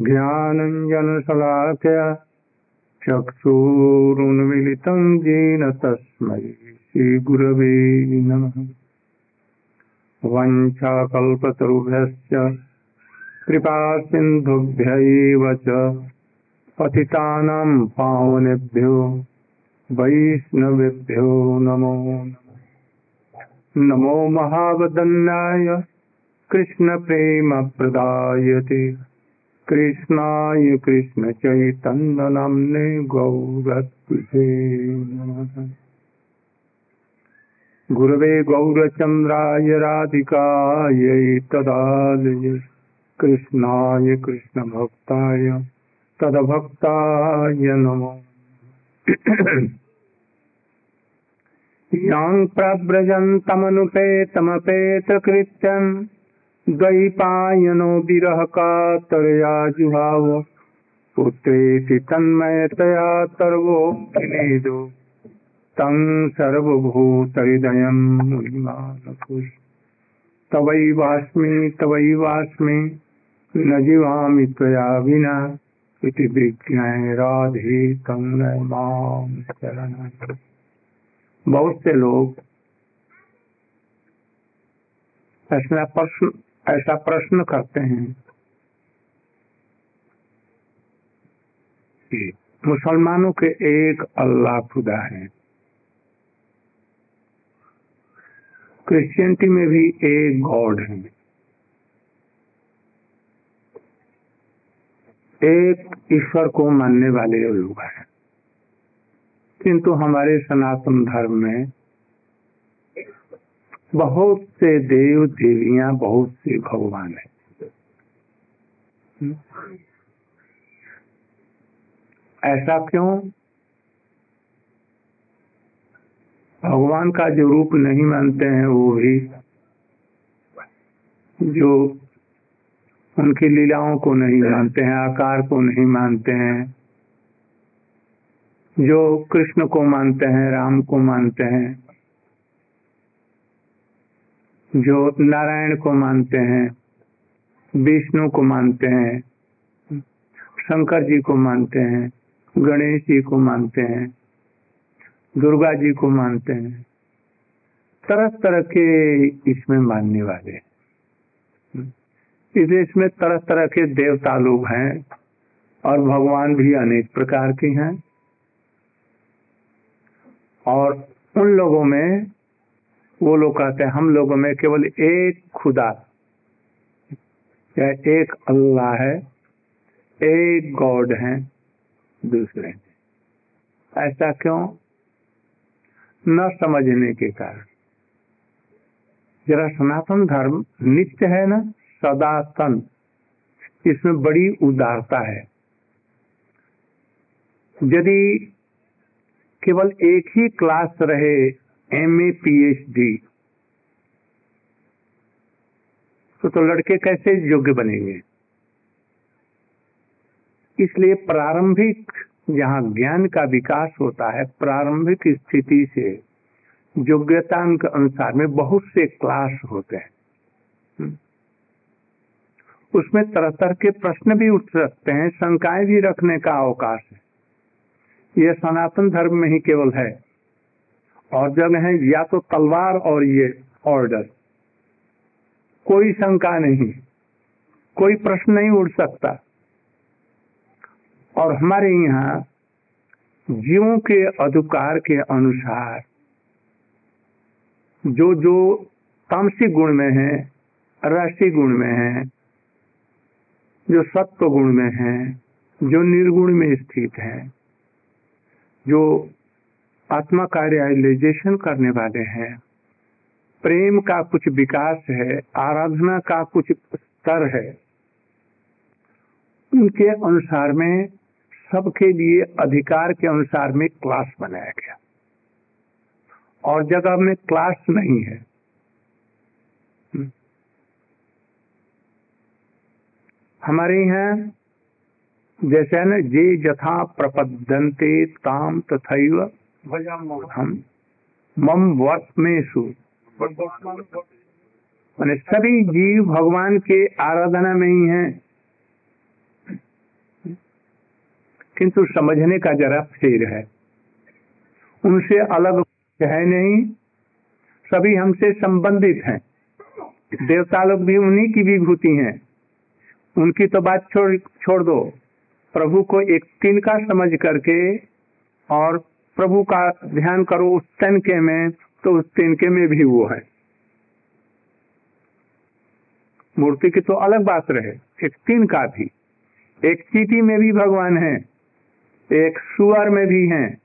ज्ञानञ्जनशलाकया चक्षुरुन्मिलितं येन तस्मै श्रीगुरवे नमः। वञ्चाकल्पतरुभ्यश्च कृपासिन्धुभ्य एव च पतितानां पावनेभ्यो वैष्णवेभ्यो नमो नमः। महावदन्नाय कृष्णप्रेमप्रदायते कृष्णाय कृष्णचैतन्यनाम्ने गौरत्विषे नमः। गुरवे गौरचन्द्राय राधिकायै तदालये कृष्णाय कृष्णभक्ताय तदभक्ताय नमो। यां प्रव्रजन्तमनुपेतमपेतकृत्यम् द्वैपायनो विरह कातरया जुहाव पुत्रेति तन्मयतया सर्वोऽभिनेदो तं सर्वभूतहृदयं मुनिमानकुश तवैवास्मि तवैवास्मि न जीवामि त्वया विना। इति विज्ञाय राधे तं माँ शरण बहुत से लोग ऐसा प्रश्न ऐसा प्रश्न करते हैं। मुसलमानों के एक अल्लाह खुदा है। क्रिश्चियनिटी में भी एक गॉड है। एक ईश्वर को मानने वाले लोग हैं। किंतु हमारे सनातन धर्म में बहुत से देव देवियाँ, बहुत से भगवान है। ऐसा क्यों? भगवान का जो रूप नहीं मानते हैं, वो भी जो उनकी लीलाओं को नहीं मानते हैं, आकार को नहीं मानते हैं, जो कृष्ण को मानते हैं, राम को मानते हैं जो नारायण को मानते हैं, विष्णु को मानते हैं, शंकर जी को मानते हैं, गणेश जी को मानते हैं, दुर्गा जी को मानते हैं तरह तरह के इसमें मानने वाले इस देश में तरह तरह के देवता लोग हैं और भगवान भी अनेक प्रकार के हैं। और उन लोगों में वो लोग कहते हैं, हम लोगों में केवल एक खुदा, या एक अल्लाह है, एक गॉड है, दूसरे ऐसा क्यों? न समझने के कारण। जरा सनातन धर्म नित्य है ना? सदातन। इसमें बड़ी उदारता है। यदि केवल एक ही क्लास रहे M A P H D तो, तो लड़के कैसे योग्य बनेंगे? इसलिए प्रारंभिक जहाँ ज्ञान का विकास होता है प्रारंभिक स्थिति से योग्यता के अनुसार में बहुत से क्लास होते हैं। उसमें तरह तरह के प्रश्न भी उठ सकते हैं शंकाएँ भी रखने का अवकाश है। यह सनातन धर्म में ही केवल है। और जगह है, या तो तलवार और ये ऑर्डर। कोई शंका नहीं, कोई प्रश्न नहीं उठ सकता। और हमारे यहाँ जीवों के अधिकार के अनुसार जो जो तामसी गुण में है राशि गुण में है, जो सत्व गुण में है, जो निर्गुण में स्थित है, जो आत्मा का रियलाइजेशन करने वाले हैं। प्रेम का कुछ विकास है, आराधना का कुछ स्तर है। उनके अनुसार में, सबके लिए अधिकार के अनुसार में क्लास बनाया गया। और जगह में क्लास नहीं है। हमारे यहाँ, जैसे ना, जे जथा प्रपद्यंते ताम तथैव मम वर्षमेशु मैंने सभी जीव भगवान के आराधना में ही हैं। किंतु समझने का जरा फेर है। उनसे अलग है नहीं। सभी हमसे संबंधित हैं। देवता लोग भी उन्हीं की विभूति हैं। उनकी तो बात छोड़ छोड़ दो। प्रभु को एक तीन का समझ करके और प्रभु का ध्यान करो, उस तिनके में तो उस तिनके में भी वो है। मूर्ति की तो अलग बात रहे, एक तीन का भी। एक चीटी में भी भगवान है, एक सुअर में भी है।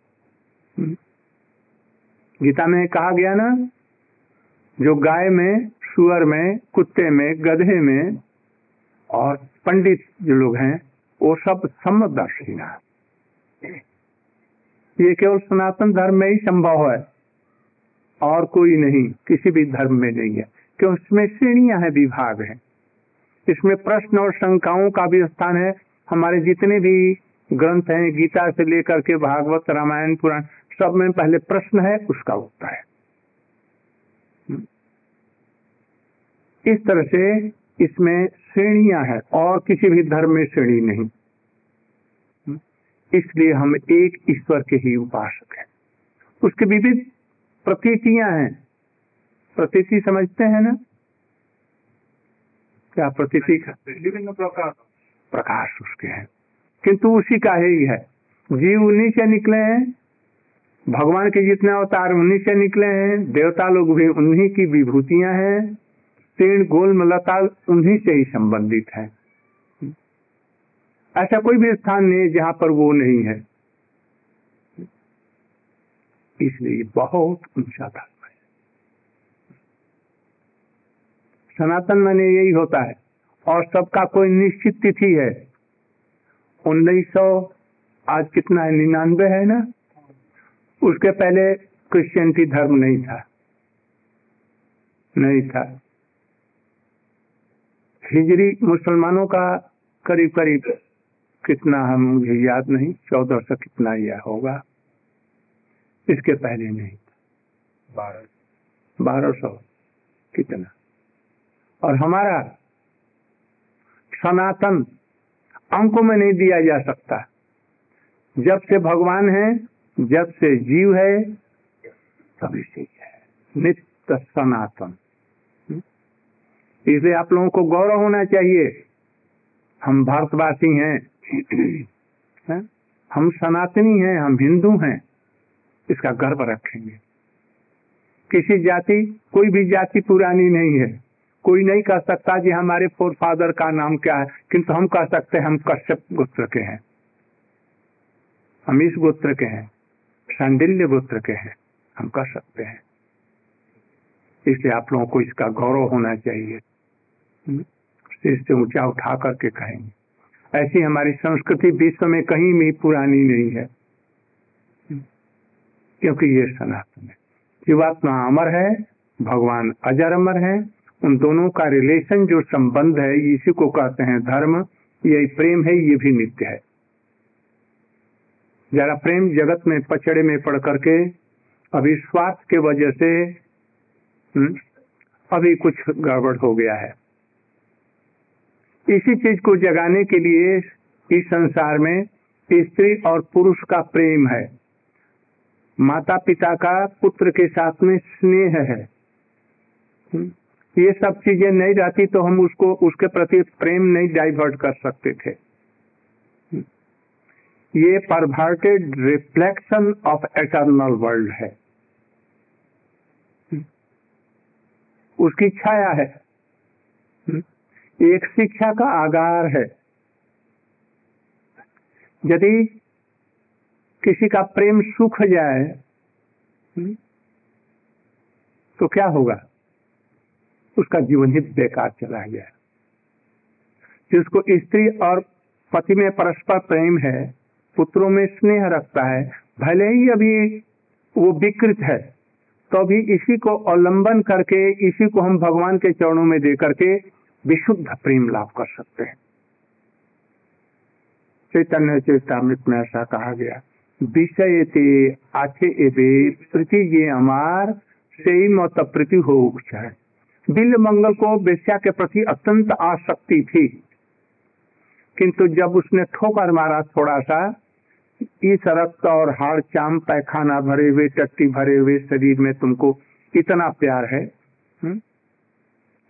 गीता में कहा गया ना, जो गाय में, सुअर में, कुत्ते में, गधे में, और पंडित जो लोग हैं, वो सब समदर्शी ये केवल सनातन धर्म में ही संभव है। और कोई नहीं, किसी भी धर्म में नहीं है। क्यों? इसमें श्रेणियाँ है, विभाग है। इसमें प्रश्न और शंकाओं का भी स्थान है। हमारे जितने भी ग्रंथ हैं, गीता से लेकर के भागवत, रामायण, पुराण, सब में पहले प्रश्न है, उसका उत्तर है। इस तरह से इसमें श्रेणियाँ है, और किसी भी धर्म में श्रेणी नहीं। इसलिए हम एक ईश्वर के ही उपासक हैं। उसके विविध प्रतीतियाँ हैं। प्रतीति समझते हैं ना? क्या प्रतीति? विभिन्न प्रकार। प्रकाश उसके हैं। किंतु उसी का ही है। जीव उन्हीं से निकले हैं। भगवान के जितने अवतार उन्हीं से निकले हैं। देवता लोग भी उन्हीं की विभूतियाँ हैं। तीर्ण गोल मलता उन्हीं से ही संबंधित है। ऐसा कोई भी स्थान नहीं जहाँ पर वो नहीं है। इसलिए बहुत ऊँचा धर्म है। सनातन माने यही होता है। और सबका कोई निश्चित तिथि है। उन्नीस सौ आज कितना है? निन्यानवे है ना? उसके पहले क्रिश्चियनिटी धर्म नहीं था। नहीं था। हिजरी मुसलमानों का करीब करीब कितना हम मुझे याद नहीं चौदह सौ कितना यह होगा? इसके पहले नहीं। बारह बारह सौ कितना? और हमारा सनातन अंकों में नहीं दिया जा सकता। जब से भगवान है जब से जीव है तभी से ही है। नित्य सनातन। इसलिए आप लोगों को गौरव होना चाहिए। हम भारतवासी हैं। हैं? हम सनातनी हैं, हम हिंदू हैं, इसका गर्व रखेंगे। किसी जाति, कोई भी जाति पुरानी नहीं है। कोई नहीं कह सकता कि हमारे फोर फादर का नाम क्या है, किंतु हम कह सकते हैं हम कश्यप गोत्र के हैं। हम इस गोत्र के हैं सांडिल्य गोत्र के हैं, हम कह सकते हैं। इसलिए आप लोगों को इसका गौरव होना चाहिए। सिर से ऊँचा उठा करके कहेंगे। ऐसी हमारी संस्कृति विश्व में कहीं भी पुरानी नहीं है। क्योंकि ये सनातन है। जीवात्मा अमर है भगवान अजर अमर है उन दोनों का रिलेशन जो संबंध है इसी को कहते हैं धर्म। यही प्रेम है ये भी नित्य है। जरा प्रेम जगत में पचड़े में पड़ करके अभी स्वार्थ के वजह से हम्म, अभी कुछ गड़बड़ हो गया है। इसी चीज़ को जगाने के लिए इस संसार में स्त्री और पुरुष का प्रेम है। माता पिता का पुत्र के साथ में स्नेह है। ये सब चीज़ें नहीं रहती तो हम उसको, उसके प्रति प्रेम नहीं डाइवर्ट कर सकते थे। ये perverted reflection of eternal world है। उसकी छाया है? एक शिक्षा का आगार है। यदि किसी का प्रेम सूख जाए तो क्या होगा? उसका जीवन ही बेकार चला गया। जिसको स्त्री और पति में परस्पर प्रेम है, पुत्रों में स्नेह रखता है, भले ही अभी वो विकृत है तो भी इसी को अवलंबन करके, इसी को हम भगवान के चरणों में दे करके विशुद्ध प्रेम लाभ कर सकते हैं चैतन्य चेतामृत में ऐसा कहा गया, विषय ते आखे एवे प्रीति ये अमार से मत प्रीति हो है बिल मंगल को बेस्या के प्रति अत्यंत आसक्ति थी किंतु जब उसने ठोकर मारा थोड़ा सा इस रक्त और हाड़, चाम, पैखाना भरे हुए, टट्टी भरे हुए शरीर में तुमको इतना प्यार हुँ?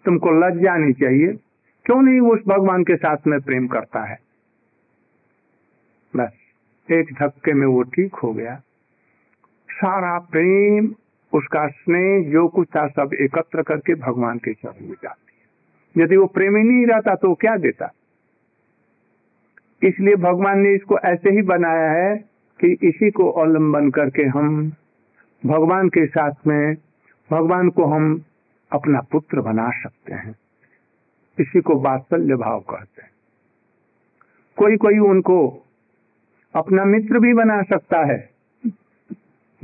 तुमको लज्जा नहीं चाहिए। क्यों नहीं उस भगवान के साथ में प्रेम करता है? बस, एक धक्के में वो ठीक हो गया। सारा प्रेम, उसका स्नेह, जो कुछ था, सब एकत्र करके भगवान के चरण में जाती है। यदि वो प्रेम नहीं रहता तो क्या देता? इसलिए भगवान ने इसको ऐसे ही बनाया है कि इसी को अवलंबन करके हम भगवान के साथ में, भगवान को हम अपना पुत्र बना सकते हैं। इसी को बात्सल्य भाव कहते हैं। कोई कोई उनको अपना मित्र भी बना सकता है।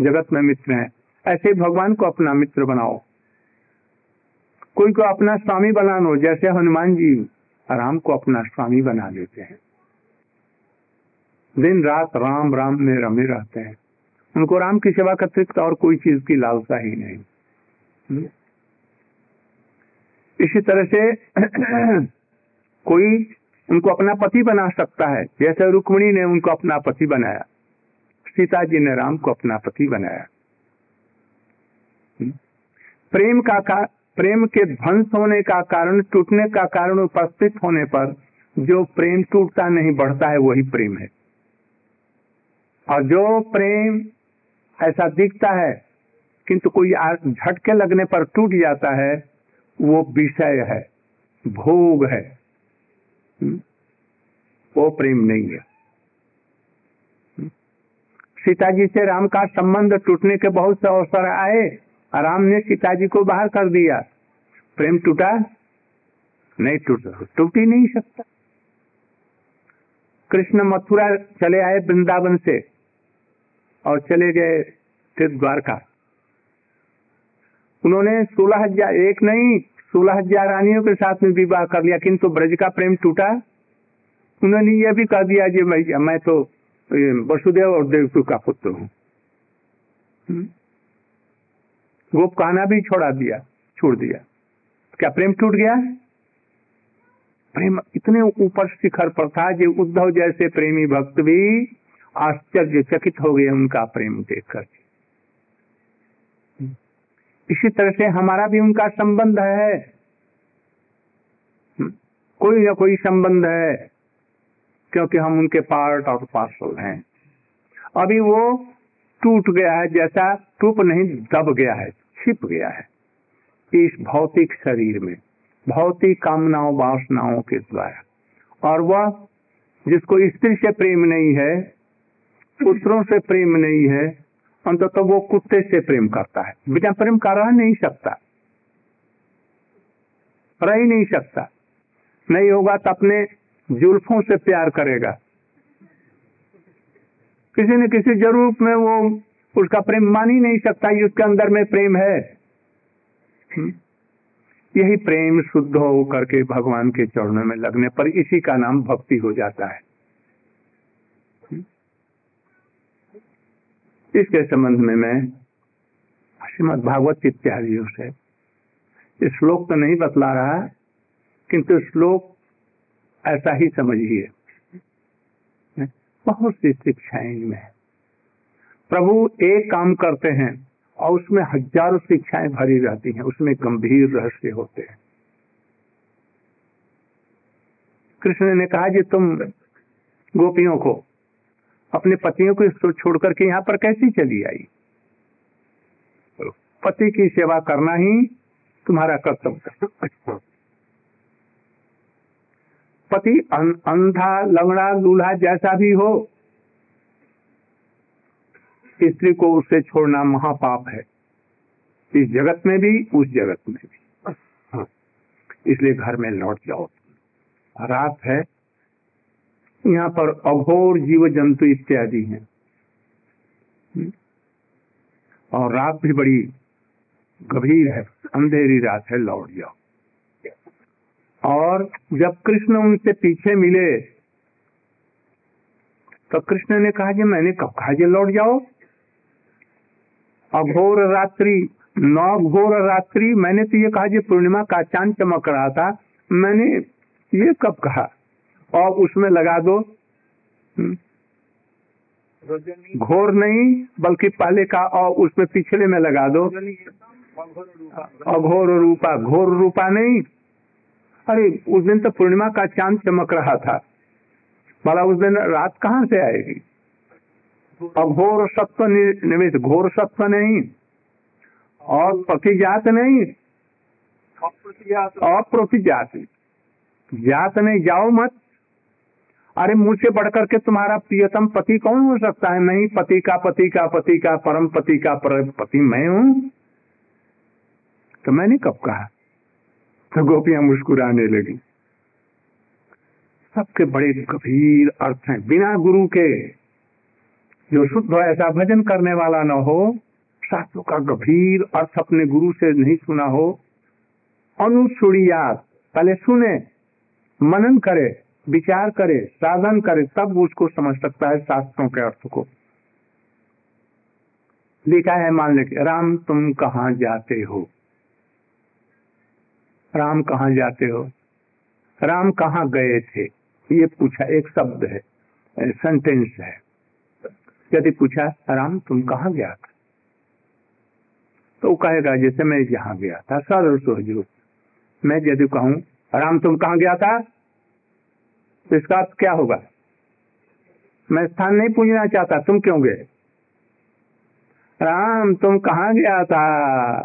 जगत में मित्र है। ऐसे भगवान को अपना मित्र बनाओ। कोई को अपना स्वामी बना लो जैसे हनुमान जी राम को अपना स्वामी बना लेते हैं। दिन रात राम राम में रमे रहते हैं। उनको राम की सेवा का अतिरिक्त और कोई चीज़ की लालसा ही नहीं? इसी तरह से कोई उनको अपना पति बना सकता है। जैसे रुक्मणी ने उनको अपना पति बनाया सीता जी ने राम को अपना पति बनाया। हम्म? प्रेम का, का प्रेम के ध्वंस होने का कारण टूटने का कारण उपस्थित होने पर जो प्रेम टूटता नहीं बढ़ता है वही प्रेम है। और जो प्रेम ऐसा दिखता है किंतु कोई झटके लगने पर टूट जाता है वो विषय है, भोग है हम्म? वो प्रेम नहीं है। हम्म? सीता जी से राम का संबंध टूटने के बहुत से अवसर आए राम ने सीता जी को बाहर कर दिया। प्रेम टूटा? नहीं टूट टूट ही नहीं सकता। कृष्ण मथुरा चले आए वृंदावन से, और चले गए द्वारका उन्होंने सोलह हज़ार, एक नहीं, सोलह हज़ार रानियों के साथ में विवाह कर लिया, किंतु ब्रज का प्रेम टूटा। उन्होंने ये भी कह दिया जी मैं मैं तो वसुदेव और देवतु का पुत्र हूँ। हम्म। गोप कहना भी छोड़ा दिया, छोड़ दिया। क्या प्रेम टूट गया? प्रेम इतने ऊपर शिखर पर था जो उद्धव जैसे प्रेमी भक्त भी आश्चर्यचकित हो गए उनका प्रेम देख कर इसी तरह से हमारा भी उनका संबंध है। कोई ना कोई संबंध है, क्योंकि हम उनके पार्ट और पार्सल हैं। अभी वो टूट गया है, जैसा टूप नहीं, दब गया है, छिप गया है। इस भौतिक शरीर में, भौतिक कामनाओं, वासनाओं के द्वारा। और वह जिसको स्त्री से प्रेम नहीं है, पुत्रों से प्रेम नहीं है अंत तो वो कुत्ते से प्रेम करता है। बिना प्रेम कर रह नहीं सकता। रह ही नहीं सकता। नहीं होगा तो अपने जुल्फों से प्यार करेगा। किसी न किसी ज़रूर में वो उसका प्रेम मान ही नहीं सकता उसके अंदर में प्रेम है। हम्म? यही प्रेम शुद्ध हो करके भगवान के चरणों में लगने पर इसी का नाम भक्ति हो जाता है। इसके संबंध में मैं श्रीमद भागवत इत्यादियों से श्लोक तो नहीं बतला रहा, किंतु श्लोक ऐसा ही समझिए। बहुत सी शिक्षाएँ में प्रभु एक काम करते हैं और उसमें हज़ारों शिक्षाएँ भरी रहती हैं, उसमें गंभीर रहस्य होते हैं। कृष्ण ने कहा कि तुम गोपियों को अपने पतियों को छोड़ करके यहाँ पर कैसी चली आई? पति की सेवा करना ही तुम्हारा कर्तव्य पति अं, अंधा लंगड़ा लूल्हा जैसा भी हो स्त्री को उससे छोड़ना महापाप है। इस जगत में भी उस जगत में भी। हाँ। इसलिए घर में लौट जाओ। रात है यहाँ पर अघोर जीव जंतु इत्यादि हैं। हम्म? और रात भी बड़ी गंभीर है, अंधेरी रात है, लौट जाओ। और जब कृष्ण उनसे पीछे मिले तो कृष्ण ने कहा, जी, मैंने कब कहा, जी, लौट जाओ। अघोर रात्रि नौ घोर रात्रि, मैंने तो ये कहा, जी, पूर्णिमा का चाँद चमक रहा था, मैंने ये कब कहा? और उसमें लगा दो। हम्म। घोर नहीं बल्कि पहले का और उसमें पिछले में लगा दो। अघोर रूपा घोर रूपा नहीं। अरे उस दिन तो पूर्णिमा का चाँद चमक रहा था। बोला उस दिन रात कहाँ से आएगी? अघोर सत्व निमित्त घोर सत्व नहीं। और प्रतिजात नहीं। अप्रतिजात। जात नहीं जाओ मत। अरे मुझसे बढ़कर के तुम्हारा प्रियतम पति कौन हो सकता है? नहीं, पति का पति का पति का परम पति का परम पति मैं हूँ। तो मैंने कब कहा? तो गोपियाँ मुस्कुराने लगी। सबके बड़े गंभीर अर्थ हैं। बिना गुरु के जो शुद्ध ऐसा भजन करने वाला न हो शास्त्रों का गंभीर अर्थ अपने गुरु से नहीं सुना हो। अनुसुड़ियात पहले सुने, मनन करे विचार करे, साधन करे, तब उसको समझ सकता है शास्त्रों के अर्थ को। लिखा है मान लेके, राम तुम कहा जाते हो? राम कहा जाते हो? राम कहाँ गए थे? ये पूछा, एक शब्द है सेंटेंस है। यदि पूछा, राम तुम कहा गया था? तो वो कहेगा, जैसे मैं जहाँ गया था सर हजूर मैं यदि कहूँ, राम तुम कहाँ गया था? तो इसका अर्थ क्या होगा? मैं स्थान नहीं पूछना चाहता, तुम क्यों गए? राम, तुम कहा गया था?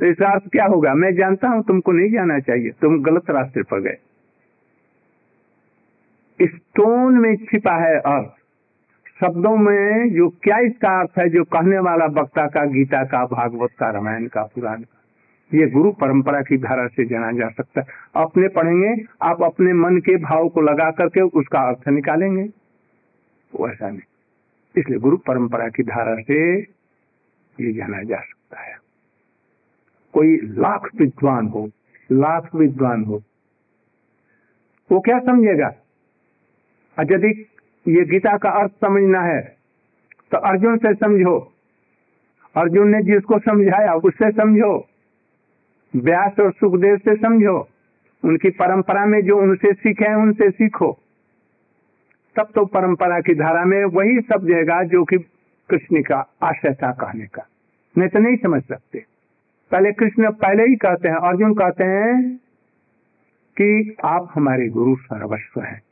तो इसका अर्थ क्या होगा? मैं जानता हूँ तुमको नहीं जाना चाहिए, तुम गलत रास्ते पर गए। स्टोन में छिपा है अर्थ। शब्दों में जो क्या इसका अर्थ है, जो कहने वाला वक्ता का, गीता का, भागवत का, रामायण का, पुराण का। ये गुरु परंपरा की धारा से जाना जा सकता है। अपने पढ़ेंगे, आप अपने मन के भाव को लगा करके उसका अर्थ निकालेंगे। वैसा नहीं। इसलिए गुरु परंपरा की धारा से ये जाना जा सकता है। कोई लाख विद्वान हो, लाख विद्वान हो, वो क्या समझेगा? यदि ये गीता का अर्थ समझना है तो अर्जुन से समझो। अर्जुन ने जिसको समझाया, उससे समझो। व्यास और सुखदेव से समझो। उनकी परंपरा में जो उनसे सीखे उनसे सीखो। तब तो परंपरा की धारा में वही समझेगा जो कि कृष्ण का आशय था कहने का। नहीं तो नहीं समझ सकते। पहले कृष्ण पहले ही कहते हैं, अर्जुन कहते हैं कि आप हमारे गुरु सर्वस्व हैं।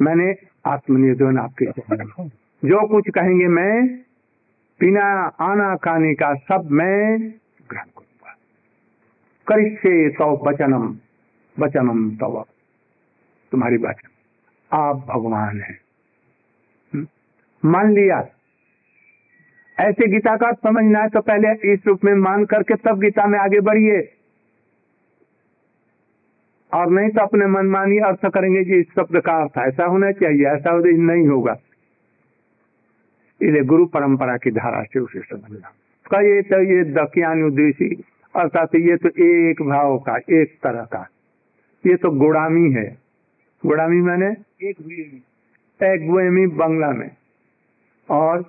मैंने आत्मनिर्भर आपके जो कुछ कहेंगे मैं, बिना आना खाने का सब मैं ग्रहण करूँगा। करिष्ये तो वचनम वचनम तव। तुम्हारी वचन। आप भगवान हैं। हम्म? मान लिया। ऐसे गीता का समझना है तो पहले इस रूप में मान करके तब गीता में आगे बढ़िए। और नहीं तो अपने मनमानी अर्थ करेंगे कि इस शब्द का अर्थ ऐसा होना चाहिए, ऐसा हो नहीं होगा। इसलिए गुरु परंपरा की धारा से उसे समझना। कहिए तो ये दकियानुदेशी अर्थात ये तो एक भाव का एक तरह का। ये तो गुड़ामी है। गुड़ामी मैंने? एक एक बंगला में। और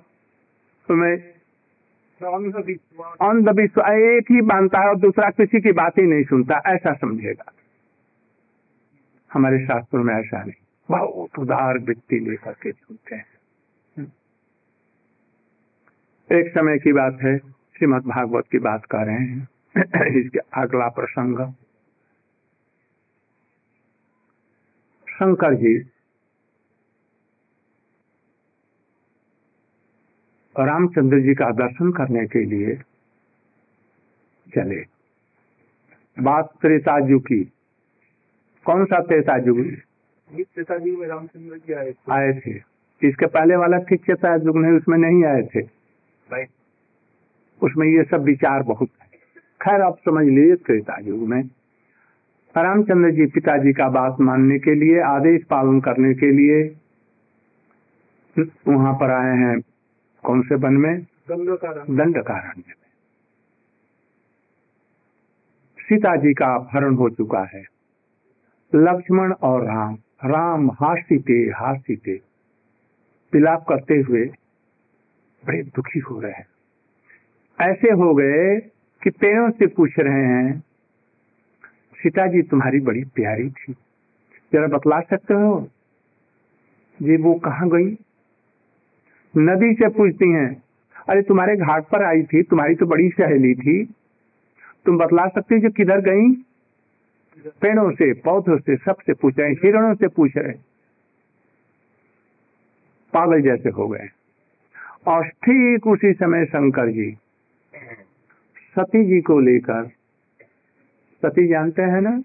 तुम्हें अंधविश्वास एक ही मानता है और दूसरा किसी की बात ही नहीं सुनता ऐसा समझेगा। हमारे शास्त्रों में ऐसा नहीं। बहुत उदार व्यक्ति लेकर के सुनते हैं। एक समय की बात है श्रीमद भागवत की बात कर रहे हैं। इसके अगला प्रसंग। शंकर जी रामचंद्र जी का दर्शन करने के लिए चले। बात त्रेता जी की। कौन सा त्रेता युग त्रेता युग में रामचंद्र जी आए थे। आए थे। इसके पहले वाला ठीक युग नहीं उसमें नहीं आए थे। उसमें ये सब विचार बहुत है। खैर आप समझ लीजिए त्रेता युग में। रामचंद्र जी पिताजी का बात मानने के लिए आदेश पालन करने के लिए वहाँ पर आए हैं। कौन से वन में? दंड कारण में। सीता जी का अपहरण हो चुका है। लक्ष्मण और राम राम हासीते हासीते पिलाप करते हुए बड़े दुखी हो रहे हैं। ऐसे हो गए कि पेड़ों से पूछ रहे हैं सीता जी तुम्हारी बड़ी प्यारी थी। जरा बतला सकते हो जी वो कहा गई? नदी से पूछती हैं, अरे, तुम्हारे घाट पर आई थी, तुम्हारी तो बड़ी सहेली थी। तुम बतला सकती जो किधर गई? पेड़ों से, पौधों से, सबसे पूछ रहे हिरणों से पूछ रहे पागल जैसे हो गए। और ठीक उसी समय शंकर जी सती जी को लेकर। सती जानते हैं ना?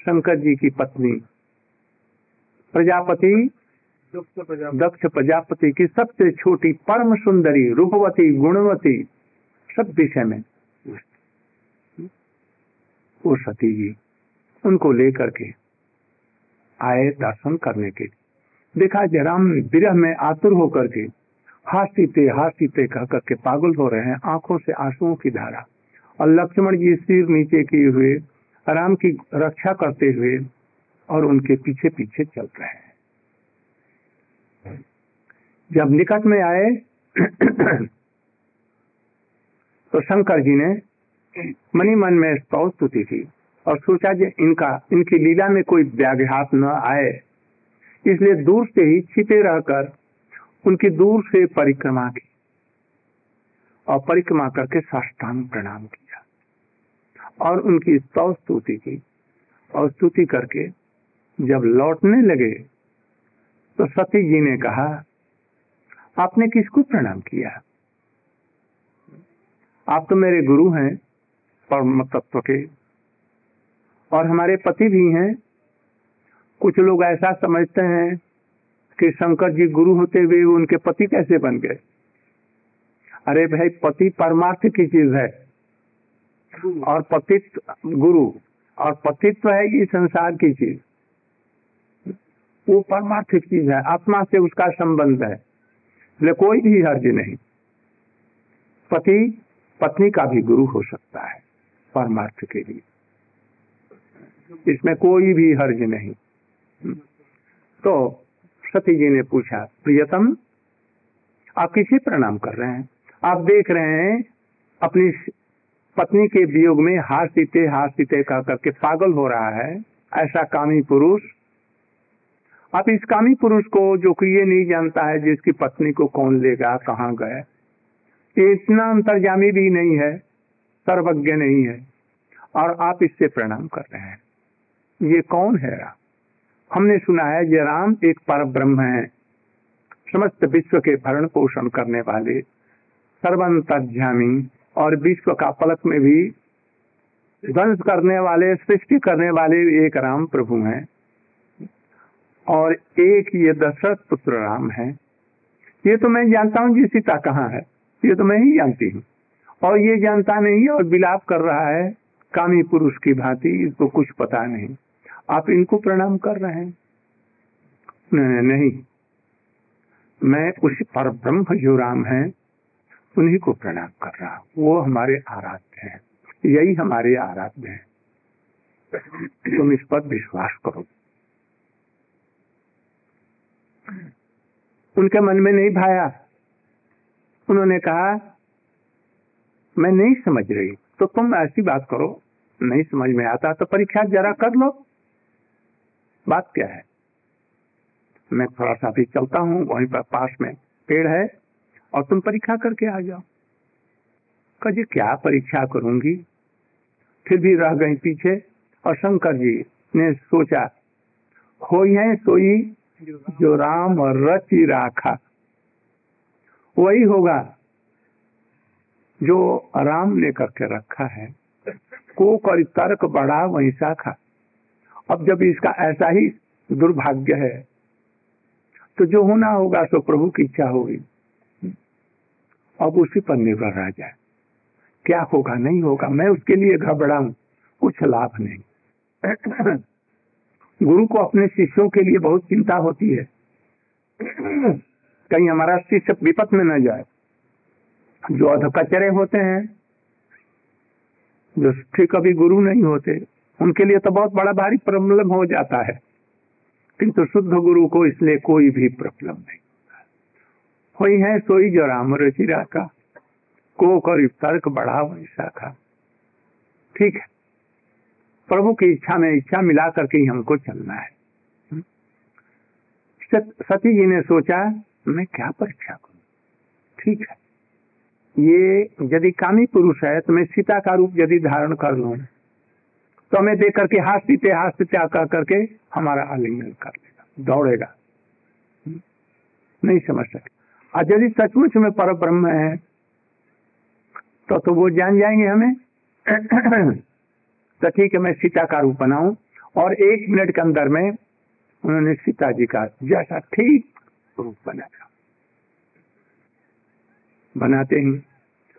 शंकर जी की पत्नी। प्रजापति दक्ष प्रजापति। की सबसे छोटी परम सुंदरी रूपवती गुणवती सब विषय में वो सती जी उनको लेकर के आए दर्शन करने के लिए। देखा जयराम विरह में आतुर होकर के हासीते हासीते कह करके पागल हो रहे हैं आँखों से आंसुओं की धारा। और लक्ष्मण जी सिर नीचे किए हुए, राम की रक्षा करते हुए और उनके पीछे पीछे चल रहे हैं। जब निकट में आए तो शंकर जी ने मनी मन में स्तौ स्तुति की और सोचा जी इनका, इनकी लीला में कोई व्याघात न आए, इसलिए दूर से ही छिपे रहकर उनकी दूर से परिक्रमा की और परिक्रमा करके साष्टांग प्रणाम किया और उनकी स्तौ स्तुति की और स्तुति करके जब लौटने लगे तो सती जी ने कहा, आपने किसको प्रणाम किया? आप तो मेरे गुरु हैं, परम तत्व के, और हमारे पति भी हैं। कुछ लोग ऐसा समझते हैं कि शंकर जी गुरु होते हुए उनके पति कैसे बन गए? अरे भाई, पति परमार्थ की चीज़ है। और पतित्व गुरु, और पतित्व है ये संसार की चीज़। वो परमार्थिक चीज़ है, आत्मा से उसका संबंध है। कोई भी हर्ज नहीं। पति, पत्नी का भी गुरु हो सकता है परमार्थ के लिए। इसमें कोई भी हर्ज नहीं। तो सती जी ने पूछा, प्रियतम, आप किसे प्रणाम कर रहे हैं? आप देख रहे हैं, अपनी पत्नी के वियोग में हार सीते हार सीते कह करके पागल हो रहा है, ऐसा कामी पुरुष। आप इस कामी पुरुष को, जो कि ये नहीं जानता है, जिसकी पत्नी को कौन लेगा, कहाँ गए? इतना अंतर्जामी भी नहीं है, सर्वज्ञ नहीं है, और आप इससे प्रणाम कर रहे हैं। ये कौन है राम हमने सुना है ये राम एक पर ब्रह्म है। समस्त विश्व के भरण पोषण करने वाले, सर्वंतर्यामी और विश्व का पलक में भी ध्वंस करने वाले, सृष्टि करने वाले एक राम प्रभु हैं। और एक ये दशरथ पुत्र राम है। ये तो मैं जानता हूँ जी सीता कहाँ है। ये तो मैं ही जानती हूँ। और ये जानता नहीं और विलाप कर रहा है, कामी पुरुष की भांति, इसको कुछ पता नहीं। आप इनको प्रणाम कर रहे हैं? नहीं, नहीं। मैं उस पर ब्रह्म जो राम है उन्हीं को प्रणाम कर रहा हूँ। वो हमारे आराध्य हैं। यही हमारे आराध्य हैं। तुम इस पर विश्वास करो। उनके मन में नहीं भाया। उन्होंने कहा मैं नहीं समझ रही। तो तुम ऐसी बात करो। नहीं समझ में आता तो परीक्षा जरा कर लो। बात क्या है? मैं थोड़ा सा भी चलता हूँ, वहीं पर पास में पेड़ है, और तुम परीक्षा करके आ जाओ। कहे क्या परीक्षा करूँगी? फिर भी रह गई पीछे, और शंकर जी ने सोचा हो है सोई जो राम और रचि राखा। वही होगा जो राम ने करके रखा है। को कर तर्क बढ़ा वही शाखा। अब जब इसका ऐसा ही दुर्भाग्य है तो जो होना होगा सो प्रभु की इच्छा होगी। अब उसी पर निर्भर रह जाए। क्या होगा, नहीं होगा, मैं उसके लिए घबराऊं कुछ लाभ नहीं। गुरु को अपने शिष्यों के लिए बहुत चिंता होती है। कहीं हमारा शिष्य विपत में न जाए। जो अधकचरे होते हैं, जो ठीक कभी गुरु नहीं होते उनके लिए तो बहुत बड़ा भारी प्रॉब्लम हो जाता है। किंतु शुद्ध गुरु को इसलिए कोई भी प्रॉब्लम नहीं वही है सोई जो राम रचिरा का को कर तर्क बढ़ा वही शाखा। ठीक है। प्रभु की इच्छा में इच्छा मिला करके ही हमको चलना है। सती जी ने सोचा, मैं क्या परीक्षा करूँ? ठीक है। ये यदि कामी पुरुष है तो मैं सीता का रूप यदि धारण कर लूँ? हमें देख करके, हाथ सीते हाथ सीते आकर करके हमारा आलिंगन कर लेगा दौड़ेगा। नहीं समझ सके। और यदि सचमुच में पर ब्रह्म है तो तो वो जान जाएँगे हमें। तो ठीक है, मैं सीता का रूप बनाऊ, और एक मिनट के अंदर में उन्होंने सीता जी का जैसा ठीक रूप बनाया। बनाते ही।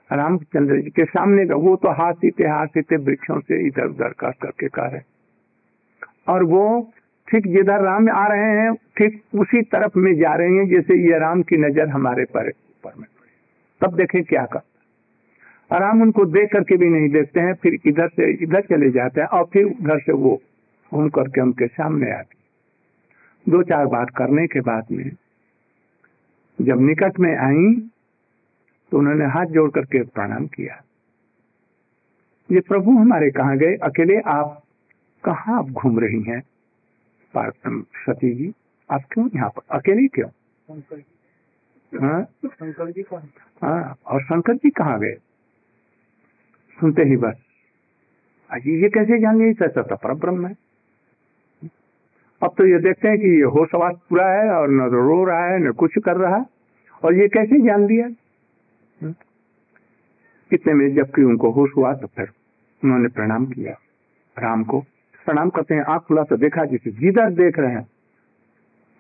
रामचंद्र जी के सामने का, वो तो हाथ सीते वृक्षों से इधर उधर कर करके कर रहे और वो ठीक जिधर राम आ रहे हैं, ठीक उसी तरफ़ में जा रहे हैं, जैसे ये राम की नज़र हमारे पर, ऊपर में तब देखें क्या करता और राम उनको देख करके भी नहीं देखते हैं, फिर इधर से, इधर चले जाते हैं, और फिर उधर से वो घूम करके उनके सामने आती दो चार बात करने के बाद में, जब निकट में आई तो उन्होंने हाथ जोड़ करके प्रणाम किया। ये प्रभु हमारे कहा गए? अकेले आप कहा आप घूम रही हैं? सती जी आप क्यों यहाँ पर? अकेले क्यों? शंकर हाँ? शंकर जी हाँ? और शंकर जी कहाँ गए? सुनते ही बस। अजी ये कैसे जान गई सच तो पर ब्रह्म है। अब तो ये देखते हैं कि ये होशवास पूरा है और न रो रहा है न कुछ कर रहा। है और ये कैसे जान दिया कितने में जबकि उनको होश हुआ तो फिर उन्होंने प्रणाम किया। राम को प्रणाम करते हैं, आँख खुला तो देखा जिसे जिधर देख रहे हैं।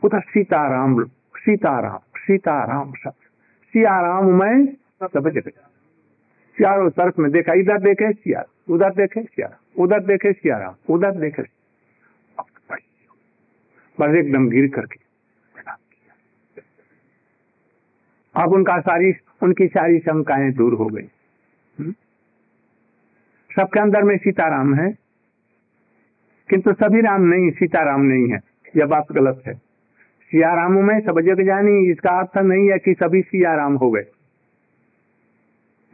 उधर सीताराम सीताराम सीताराम सब सियाराम मैं सब जगह चारों तरफ़ में देखा, इधर देखे सिया उधर देखे सिया उधर देखे सियाराम, उधर देखे बस एकदम गिर करके अब उनका सारी, उनकी सारी शंकाएँ दूर हो गई? सबके अंदर में सीताराम है, किंतु सभी राम नहीं, सीताराम नहीं है। यह बात गलत है। सियाराम में सब जग जानी, इसका अर्थ नहीं है कि सभी सियाराम हो गए।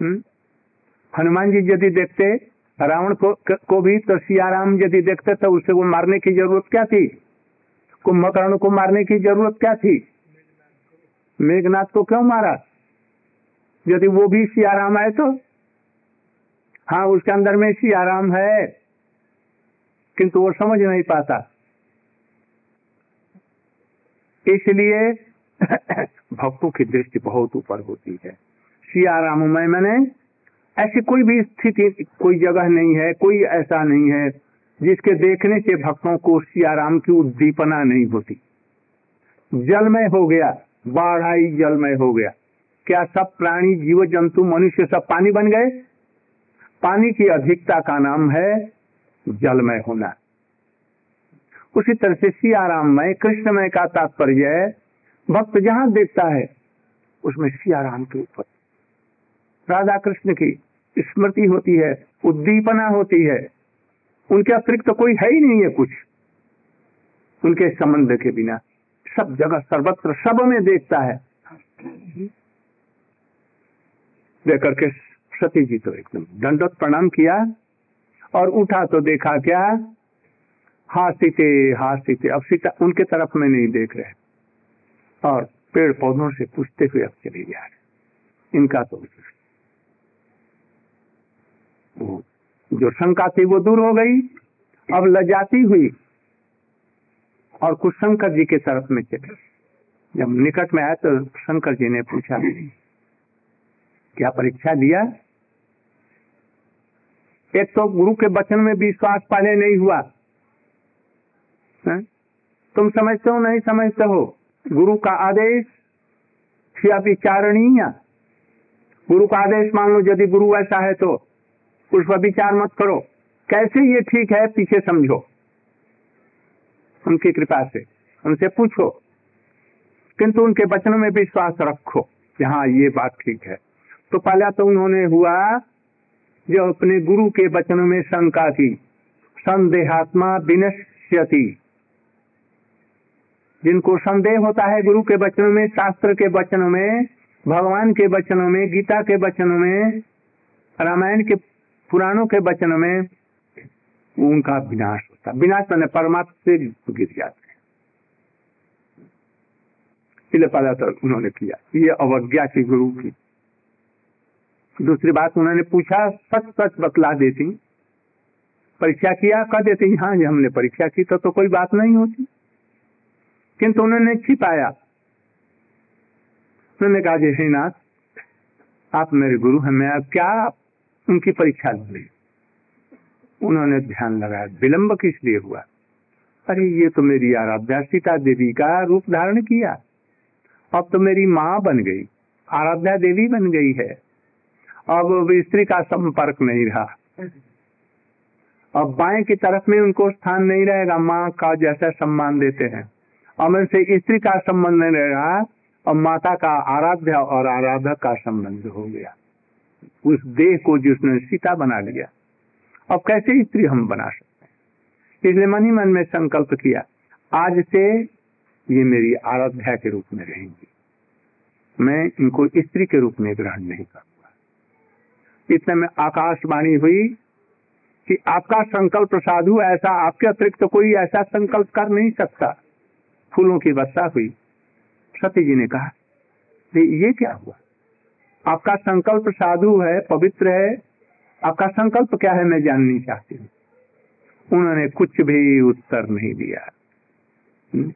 हम्म? हनुमान जी यदि देखते, रावण को को भी तो सियाराम यदि देखते तो उसे वो मारने की ज़रूरत क्या थी? कुंभकर्ण को मारने की ज़रूरत क्या थी? मेघनाथ को क्यों मारा? यदि वो भी सियाराम आए तो? हाँ उसके अंदर में सियाराम है, किंतु वो समझ नहीं पाता। इसलिए भक्तों की दृष्टि बहुत ऊपर होती है। सियाराम में मैंने ऐसी कोई भी स्थिति, कोई जगह नहीं है, कोई ऐसा नहीं है, जिसके देखने से भक्तों को सियाराम की उद्दीपना नहीं होती। जलमय हो गया, बाढ़ आई जलमय हो गया। क्या सब प्राणी, जीव, जंतु, मनुष्य सब पानी बन गए? पानी की अधिकता का नाम है जलमय होना। उसी तरह से सियाराममय, कृष्णमय का तात्पर्य है, भक्त जहाँ देखता है, उसमें सियाराम के ऊपर। राधा कृष्ण की स्मृति होती है, उद्दीपना होती है। उनके अतिरिक्त तो कोई है ही नहीं है कुछ। उनके संबंध के बिना सब जगह सर्वत्र सब में देखता है। देख करके सती जी तो एकदम दंडोत प्रणाम किया और उठा तो देखा क्या? हाँ सीते हाँ सीते अब सीता उनके तरफ़ में नहीं देख रहे। और पेड़ पौधों से पूछते हुए अब चले जा रहे। इनका तो जो शंका थी वो दूर हो गई। अब लजाती हुई और कुछ शंकर जी के तरफ़ में चले। जब निकट में आया तो शंकर जी ने पूछा, क्या परीक्षा दिया एक तो गुरु के वचन में विश्वास पहले नहीं हुआ। है? तुम समझते हो, नहीं समझते हो? गुरु का आदेश या विचारणीय? गुरु का आदेश मान लो, यदि गुरु ऐसा है तो उस पर विचार मत करो। कैसे ये ठीक है, पीछे समझो। उनकी कृपा से, उनसे पूछो। किंतु उनके वचनों में विश्वास रखो कि हाँ ये बात ठीक है। तो पहला तो उन्होंने हुआ जो अपने गुरु के वचनों में शंका थी संदेहात्मा विनश्यति। जिनको संदेह होता है गुरु के वचनों में, शास्त्र के वचनों में, भगवान के वचनों में, गीता के वचनों में, रामायण के पुराणों के वचनों में, उनका विनाश होता विनाश मैंने परमात्मा से गिर जाते हैं। इसलिए तो उन्होंने किया। ये अवज्ञा की गुरु की। दूसरी बात उन्होंने पूछा सच सच बतला देती। परीक्षा किया कह देती हाँ जी हमने परीक्षा की तो, तो कोई बात नहीं होती। किंतु उन्होंने छिपाया। उन्होंने कहा जी श्रीनाथ आप मेरे गुरु हैं मैं क्या उनकी परीक्षा ली उन्होंने ध्यान लगाया विलंब किस लिए हुआ? अरे ये तो मेरी आराध्या सीता देवी का रूप धारण किया। अब तो मेरी माँ बन गई आराध्या देवी बन गई है। अब स्त्री का संपर्क नहीं रहा। अब बाएँ की तरफ़ में उनको स्थान नहीं रहेगा, माँ का जैसा सम्मान देते हैं। अब से स्त्री का संबंध नहीं रहेगा और माता का आराध्या और आराधक का संबंध हो गया। उस देह को जिसने सीता बना लिया। अब कैसे स्त्री हम बना सकते हैं? इसलिए मन ही मन में संकल्प किया, आज से ये मेरी आराध्या के रूप में रहेंगी। मैं इनको स्त्री के रूप में ग्रहण नहीं करूँगा इतने में आकाशवाणी हुई कि आपका संकल्प साधु ऐसा आपके अतिरिक्त तो कोई ऐसा संकल्प कर नहीं सकता। फूलों की वर्षा हुई। सती जी ने कहा ये क्या हुआ? आपका संकल्प साधु है, पवित्र है। आपका संकल्प क्या है, मैं जाननी चाहती हूँ। उन्होंने कुछ भी उत्तर नहीं दिया। हम्म?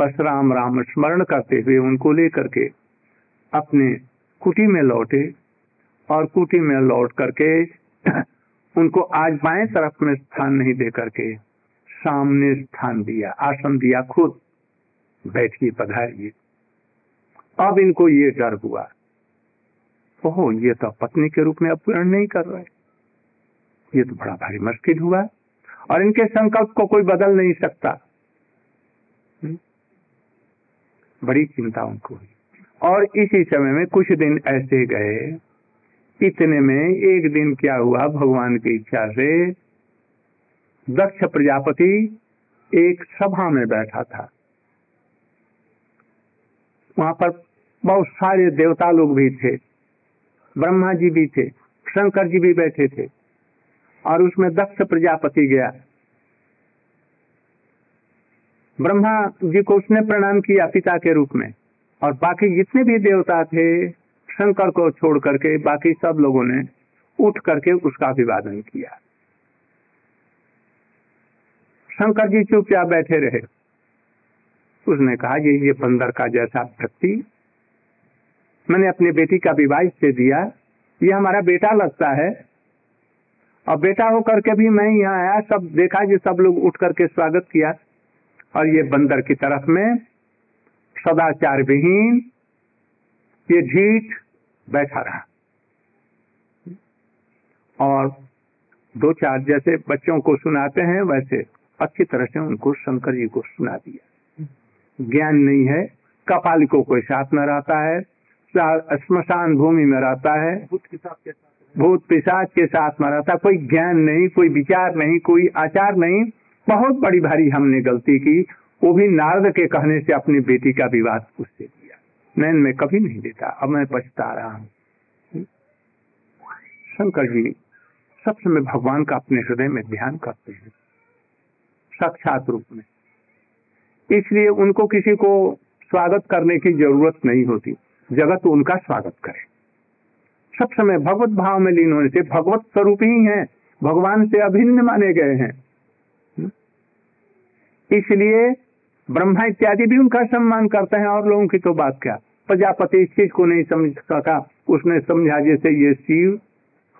बस राम राम स्मरण करते हुए उनको लेकर के अपने कुटी में लौटे। और कुटी में लौट करके उनको आज बाएँ तरफ़ में स्थान नहीं दे करके सामने स्थान दिया आसन दिया खुद बैठिए पधारिए अब इनको ये डर हुआ। ओहो, ये तो पत्नी के रूप में अब पूर्ण नहीं कर रहे। ये तो बड़ा भारी मुश्किल हुआ और इनके संकल्प को कोई बदल नहीं सकता। हम्म? बड़ी चिंता उनको हुई। और इसी समय में कुछ दिन ऐसे गए इतने में एक दिन क्या हुआ? भगवान की इच्छा से दक्ष प्रजापति एक सभा में बैठा था। वहाँ पर बहुत सारे देवता लोग भी थे, ब्रह्मा जी भी थे, शंकर जी भी बैठे थे और उसमें दक्ष प्रजापति गया। ब्रह्मा जी को उसने प्रणाम किया पिता के रूप में और बाकी जितने भी देवता थे शंकर को छोड़ करके बाकी सब लोगों ने उठ करके उसका अभिवादन किया। शंकर जी चुपचाप बैठे रहे। उसने कहा, ये ये बंदर का जैसा व्यक्ति मैंने अपनी बेटी का विवाह से दिया। ये हमारा बेटा लगता है। और बेटा होकर के भी मैं यहाँ आया, सब देखा जी सब लोग उठ करके स्वागत किया। और ये बंदर की तरफ़ में सदाचार विहीन ये ढीठ बैठा रहा। और दो चार जैसे बच्चों को सुनाते हैं वैसे अच्छी तरह से उनको शंकर जी को सुना दिया। ज्ञान नहीं है कपालिकों को साथ में रहता है स्मशान भूमि में रहता है भूत के साथ भूत पिशाच के साथ में रहता कोई ज्ञान नहीं कोई विचार नहीं कोई आचार नहीं। बहुत बड़ी भारी हमने गलती की। वो भी नारद के कहने से अपनी बेटी का विवाद उससे नैन में कभी नहीं देता। अब मैं पछता रहा हूँ। शंकर जी, सब समय भगवान का अपने हृदय में ध्यान करते हैं, साक्षात रूप में। इसलिए उनको किसी को स्वागत करने की ज़रूरत नहीं होती। जगत उनका स्वागत करे। सब समय भगवत भाव में लीन होने से भगवत स्वरूप ही है। भगवान से अभिन्न माने गए हैं। इसलिए ब्रह्मा इत्यादि भी उनका सम्मान करते हैं। और लोगों की तो बात क्या? प्रजापति इस चीज़ को नहीं समझ सका। उसने समझा, जैसे ये शिव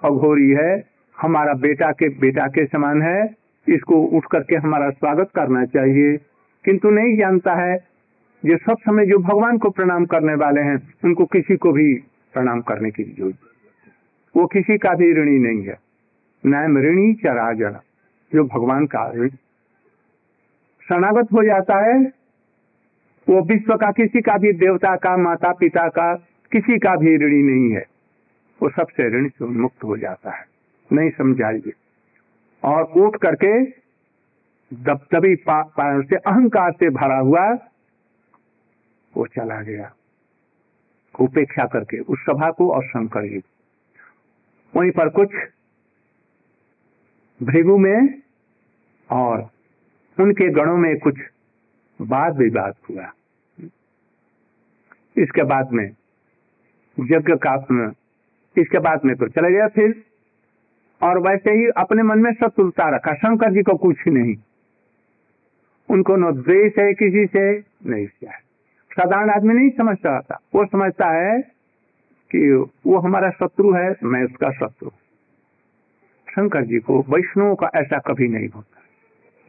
अघोरी है, हमारा बेटा के बेटा के समान है, इसको उठ करके हमारा स्वागत करना चाहिए। किंतु नहीं जानता है, ये सब समय जो भगवान को प्रणाम करने वाले हैं, उनको किसी को भी प्रणाम करने की ज़रूरत वो किसी का भी ऋणी नहीं है। नैम ऋणी चराजन जो भगवान का शरणागत हो जाता है वो विश्व का किसी का भी देवता का, माता पिता का किसी का भी ऋणी नहीं है। वो सबसे ऋण से मुक्त हो जाता है। नहीं समझाइए। और उठ करके दबदबी से, अहंकार से भरा हुआ वो चला गया। उपेक्षा करके उस सभा को और शंकर जी वहीं पर कुछ भृगु में और उनके गणों में कुछ वाद विवाद हुआ। इसके बाद में यज्ञ का इसके बाद में तो चले गया फिर। और वैसे ही अपने मन में शत्रुता रखा, शंकर जी को कुछ नहीं। उनको न द्वेष है, किसी से नहीं है। साधारण आदमी नहीं समझता था। वो समझता है कि वो हमारा शत्रु है, मैं उसका शत्रु शंकर जी को, वैष्णव का ऐसा कभी नहीं होता।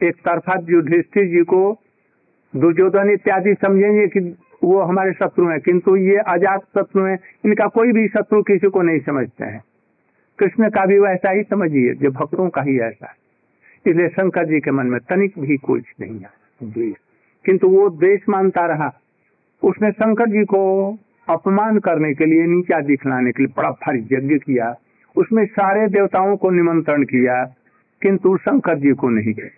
एक तरफा युधिष्ठिर जी को दुर्योधन इत्यादि समझेंगे कि वो हमारे शत्रु हैं, किंतु ये आज़ाद शत्रु हैं, इनका कोई भी शत्रु किसी को नहीं समझते हैं। कृष्ण का भी वैसा ही समझिए जो भक्तों का ही ऐसा है। इसलिए शंकर जी के मन में तनिक भी कुछ नहीं द्वेष किंतु वो द्वेष मानता रहा। उसने शंकर जी को अपमान करने के लिए, नीचा दिखलाने के लिए बड़ा भारी यज्ञ किया। उसमें सारे देवताओं को निमंत्रण किया, किंतु शंकर जी को नहीं गए।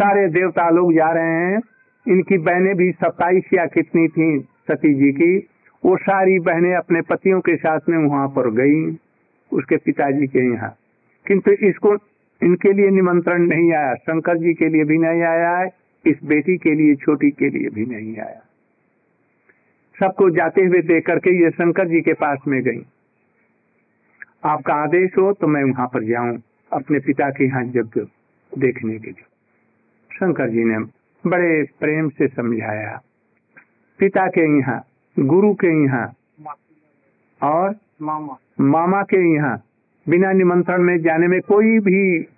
सारे देवता लोग जा रहे हैं। इनकी बहनें भी सत्ताईस या कितनी थी सती जी की, वो सारी बहनें अपने पतियों के साथ में वहाँ पर गई, उसके पिताजी के यहाँ। किंतु इसको, इनके लिए निमंत्रण नहीं आया, शंकर जी के लिए भी नहीं आया, इस बेटी के लिए, छोटी के लिए भी नहीं आया। सबको जाते हुए देख करके ये शंकर जी के पास में गई। आपका आदेश हो तो मैं वहाँ पर जाऊँ, अपने पिता के यहाँ यज्ञ देखने के लिए। शंकर जी ने बड़े प्रेम से समझाया, पिता के यहाँ, गुरु के यहाँ, और मामा मामा के यहाँ, बिना निमंत्रण में जाने में कोई भी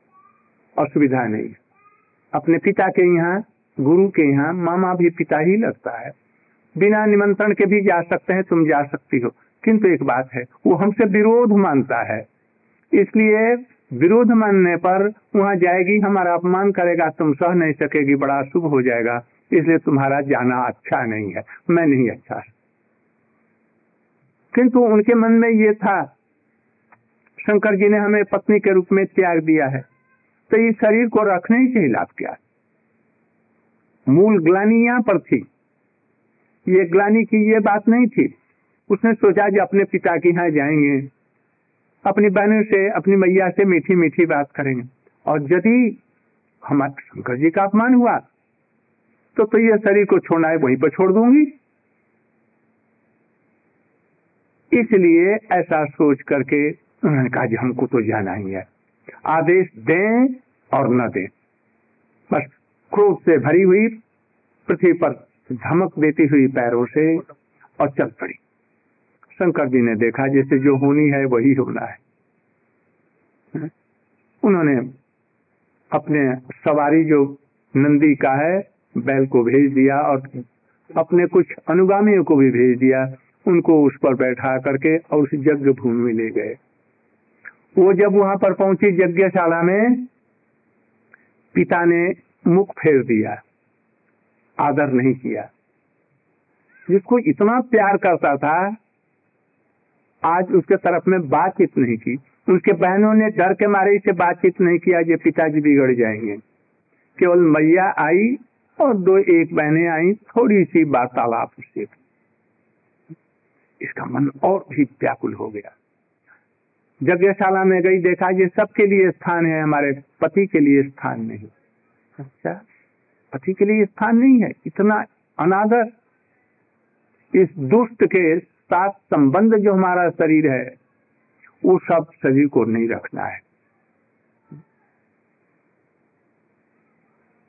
असुविधा नहीं। अपने पिता के यहाँ, गुरु के यहाँ, मामा भी पिता ही लगता है। बिना निमंत्रण के भी जा सकते हैं, तुम जा सकती हो। किंतु एक बात है, वो हमसे विरोध मानता है। इसलिए विरोध मानने पर वहाँ जाएगी, हमारा अपमान करेगा, तुम सह नहीं सकेगी, बड़ा शुभ हो जाएगा। इसलिए तुम्हारा जाना अच्छा नहीं है, मैं नहीं अच्छा। किंतु उनके मन में ये था, शंकर जी ने हमें पत्नी के रूप में त्याग दिया है तो इस शरीर को रखने से ही लाभ क्या? मूल ग्लानी यहाँ पर थी। ये ग्लानी की ये बात नहीं थी। उसने सोचा कि अपने पिता के यहाँ जाएँगे। अपनी बहनों से, अपनी मैया से मीठी मीठी बात करेंगे। और यदि हमारे शंकर जी का अपमान हुआ तो तो ये शरीर को छोड़ना है, वहीं पर छोड़ दूँगी। इसलिए ऐसा सोच करके उन्होंने कहा जी हमको तो जाना ही है। आदेश दें और न दें। बस क्रोध से भरी हुई पृथ्वी पर धमक देती हुई पैरों से और चल पड़ी। शंकर जी ने देखा, जैसे जो होनी है वही होना है। उन्होंने अपने सवारी जो नंदी का है, बैल को भेज दिया और अपने कुछ अनुगामियों को भी भेज दिया। उनको उस पर बैठा करके और उस यज्ञ भूमि में ले गए। वो जब वहाँ पर पहुँची यज्ञशाला में, पिता ने मुख फेर दिया, आदर नहीं किया। जिसको इतना प्यार करता था आज उसके तरफ़ में बातचीत नहीं की। उसके बहनों ने डर के मारे इसे बातचीत नहीं किया, ये पिताजी बिगड़ जाएँगे। केवल मैया आई और दो एक बहनें आई, थोड़ी सी वार्तालाप उससे इसका मन और भी व्याकुल हो गया। यज्ञशाला में गई, देखा ये सबके लिए स्थान है, हमारे पति के लिए स्थान नहीं। अच्छा पति के लिए स्थान नहीं है, इतना अनादर। इस दुष्ट के साथ संबंध जो हमारा शरीर है, वो सब शरीर को नहीं रखना है।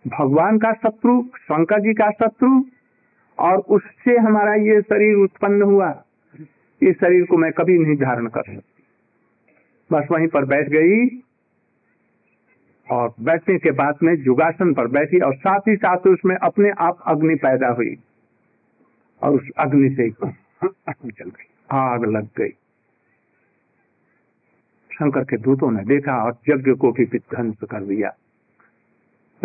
भगवान का शत्रु, शंकर जी का शत्रु, और उससे हमारा ये शरीर उत्पन्न हुआ। इस शरीर को मैं कभी नहीं धारण कर सकती। बस वहीं पर बैठ गई, और बैठने के बाद में जुगासन पर बैठी, और साथ ही साथ उसमें अपने आप अग्नि पैदा हुई, और उस अग्नि से चल गई आग लग गई। शंकर के दूतों ने देखा और यज्ञ को भी ध्वंस कर दिया।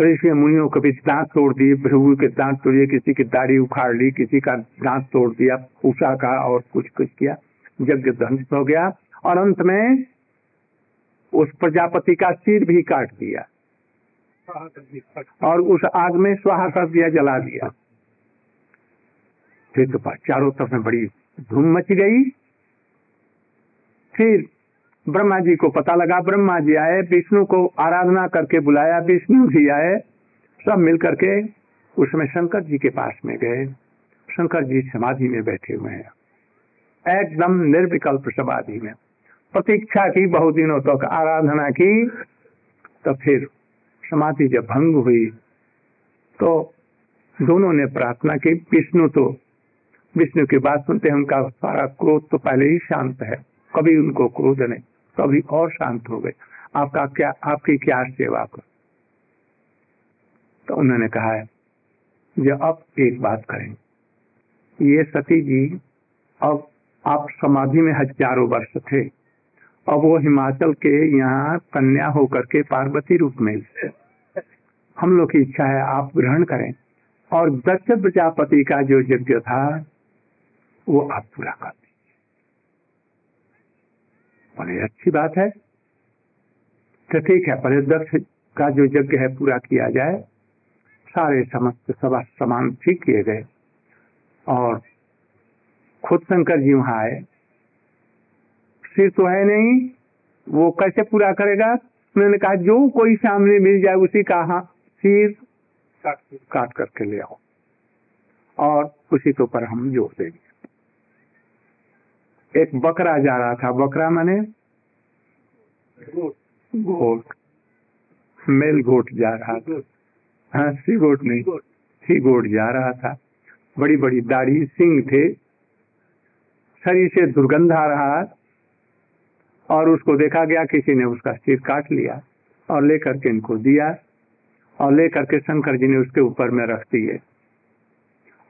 ऋषि मुनियों के भी दांत तोड़ दिए भृगु के दांत तोड़िए किसी की दाढ़ी उखाड़ ली किसी का दांत तोड़ दिया उषा का और कुछ कुछ किया। यज्ञ ध्वंस हो गया और अंत में उस प्रजापति का सिर भी काट दिया। और उस आग में स्वाहा कर दिया जला दिया। फिर तो चारों तरफ़ में बड़ी धूम मच गई। फिर ब्रह्मा जी को पता लगा, ब्रह्मा जी आए, विष्णु को आराधना करके बुलाया, विष्णु भी आए, सब मिल करके उसमें शंकर जी के पास में गए। शंकर जी समाधि में बैठे हुए हैं। एकदम निर्विकल्प समाधि में। प्रतीक्षा की, बहुत दिनों तक तो आराधना की तो फिर समाधि जब भंग हुई तो दोनों ने प्रार्थना की, विष्णु तो विष्णु की बात सुनते हैं, उनका सारा क्रोध तो पहले ही शांत है। कभी उनको क्रोध नहीं, कभी और शांत हो गए। आपका क्या, आपकी क्या सेवा कर? तो उन्होंने कहा है, जो अब एक बात करें। ये सती जी, अब आप समाधि में हज़ारों वर्ष थे, अब वो हिमाचल के यहाँ कन्या होकर के पार्वती रूप में हम लोग की इच्छा है, आप ग्रहण करें। और दक्ष प्रजापति का जो यज्ञ था वो आप पूरा कर दीजिए बड़ी अच्छी बात है। तो ठीक है, पहले दक्ष का जो यज्ञ है पूरा किया जाए, सारे समस्त सभा समान ठीक किए गए। और खुद शंकर जी वहाँ आए। सिर तो है नहीं, वो कैसे पूरा करेगा? उन्होंने कहा, जो कोई सामने मिल जाए उसी का हाँ सिर काट करके ले आओ। और उसी के ऊपर हम जोड़ देंगे। एक बकरा जा रहा था। बकरा माने गोट। मेल गोट जा रहा था। हाँ सी गोट नहीं सी गोट जा रहा था। बड़ी बड़ी दाढ़ी सिंह थे। शरीर से दुर्गंध आ रहा और उसको देखा गया किसी ने उसका सिर काट लिया और लेकर के इनको दिया और लेकर के शंकर जी ने उसके ऊपर में रख दिए।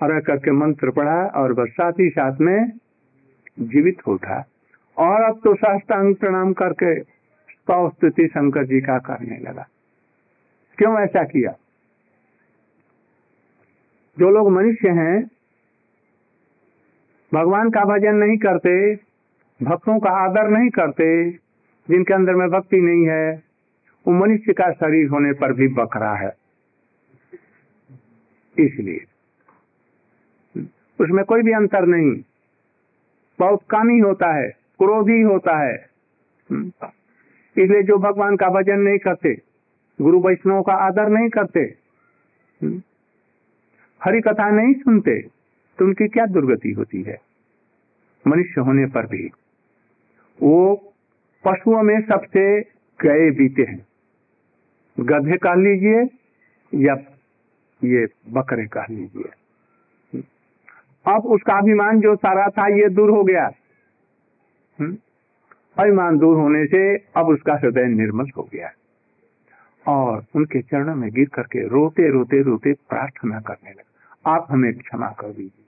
और रख करके मंत्र पढ़ा और बस साथ ही साथ में जीवित उठा और अब तो साष्टांग प्रणाम करके स्तुति शंकर जी का करने लगा। क्यों ऐसा किया? जो लोग मनुष्य हैं, भगवान का भजन नहीं करते, भक्तों का आदर नहीं करते, जिनके अंदर में भक्ति नहीं है, वो मनुष्य का शरीर होने पर भी बकरा है। इसलिए, उसमें कोई भी अंतर नहीं। बहुत कम होता है, क्रोधी होता है। इसलिए जो भगवान का भजन नहीं करते, गुरु वैष्णव का आदर नहीं करते हरि कथा नहीं सुनते तो उनकी क्या दुर्गति होती है? मनुष्य होने पर भी। वो पशुओं में सबसे गए बीते हैं। गधे कह लीजिए या ये बकरे कह लीजिए। अब उसका अभिमान जो सारा था, ये दूर हो गया। अभिमान दूर होने से अब उसका हृदय निर्मल हो गया। और उनके चरणों में गिर करके रोते रोते रोते प्रार्थना करने लगा। आप हमें क्षमा कर दीजिए।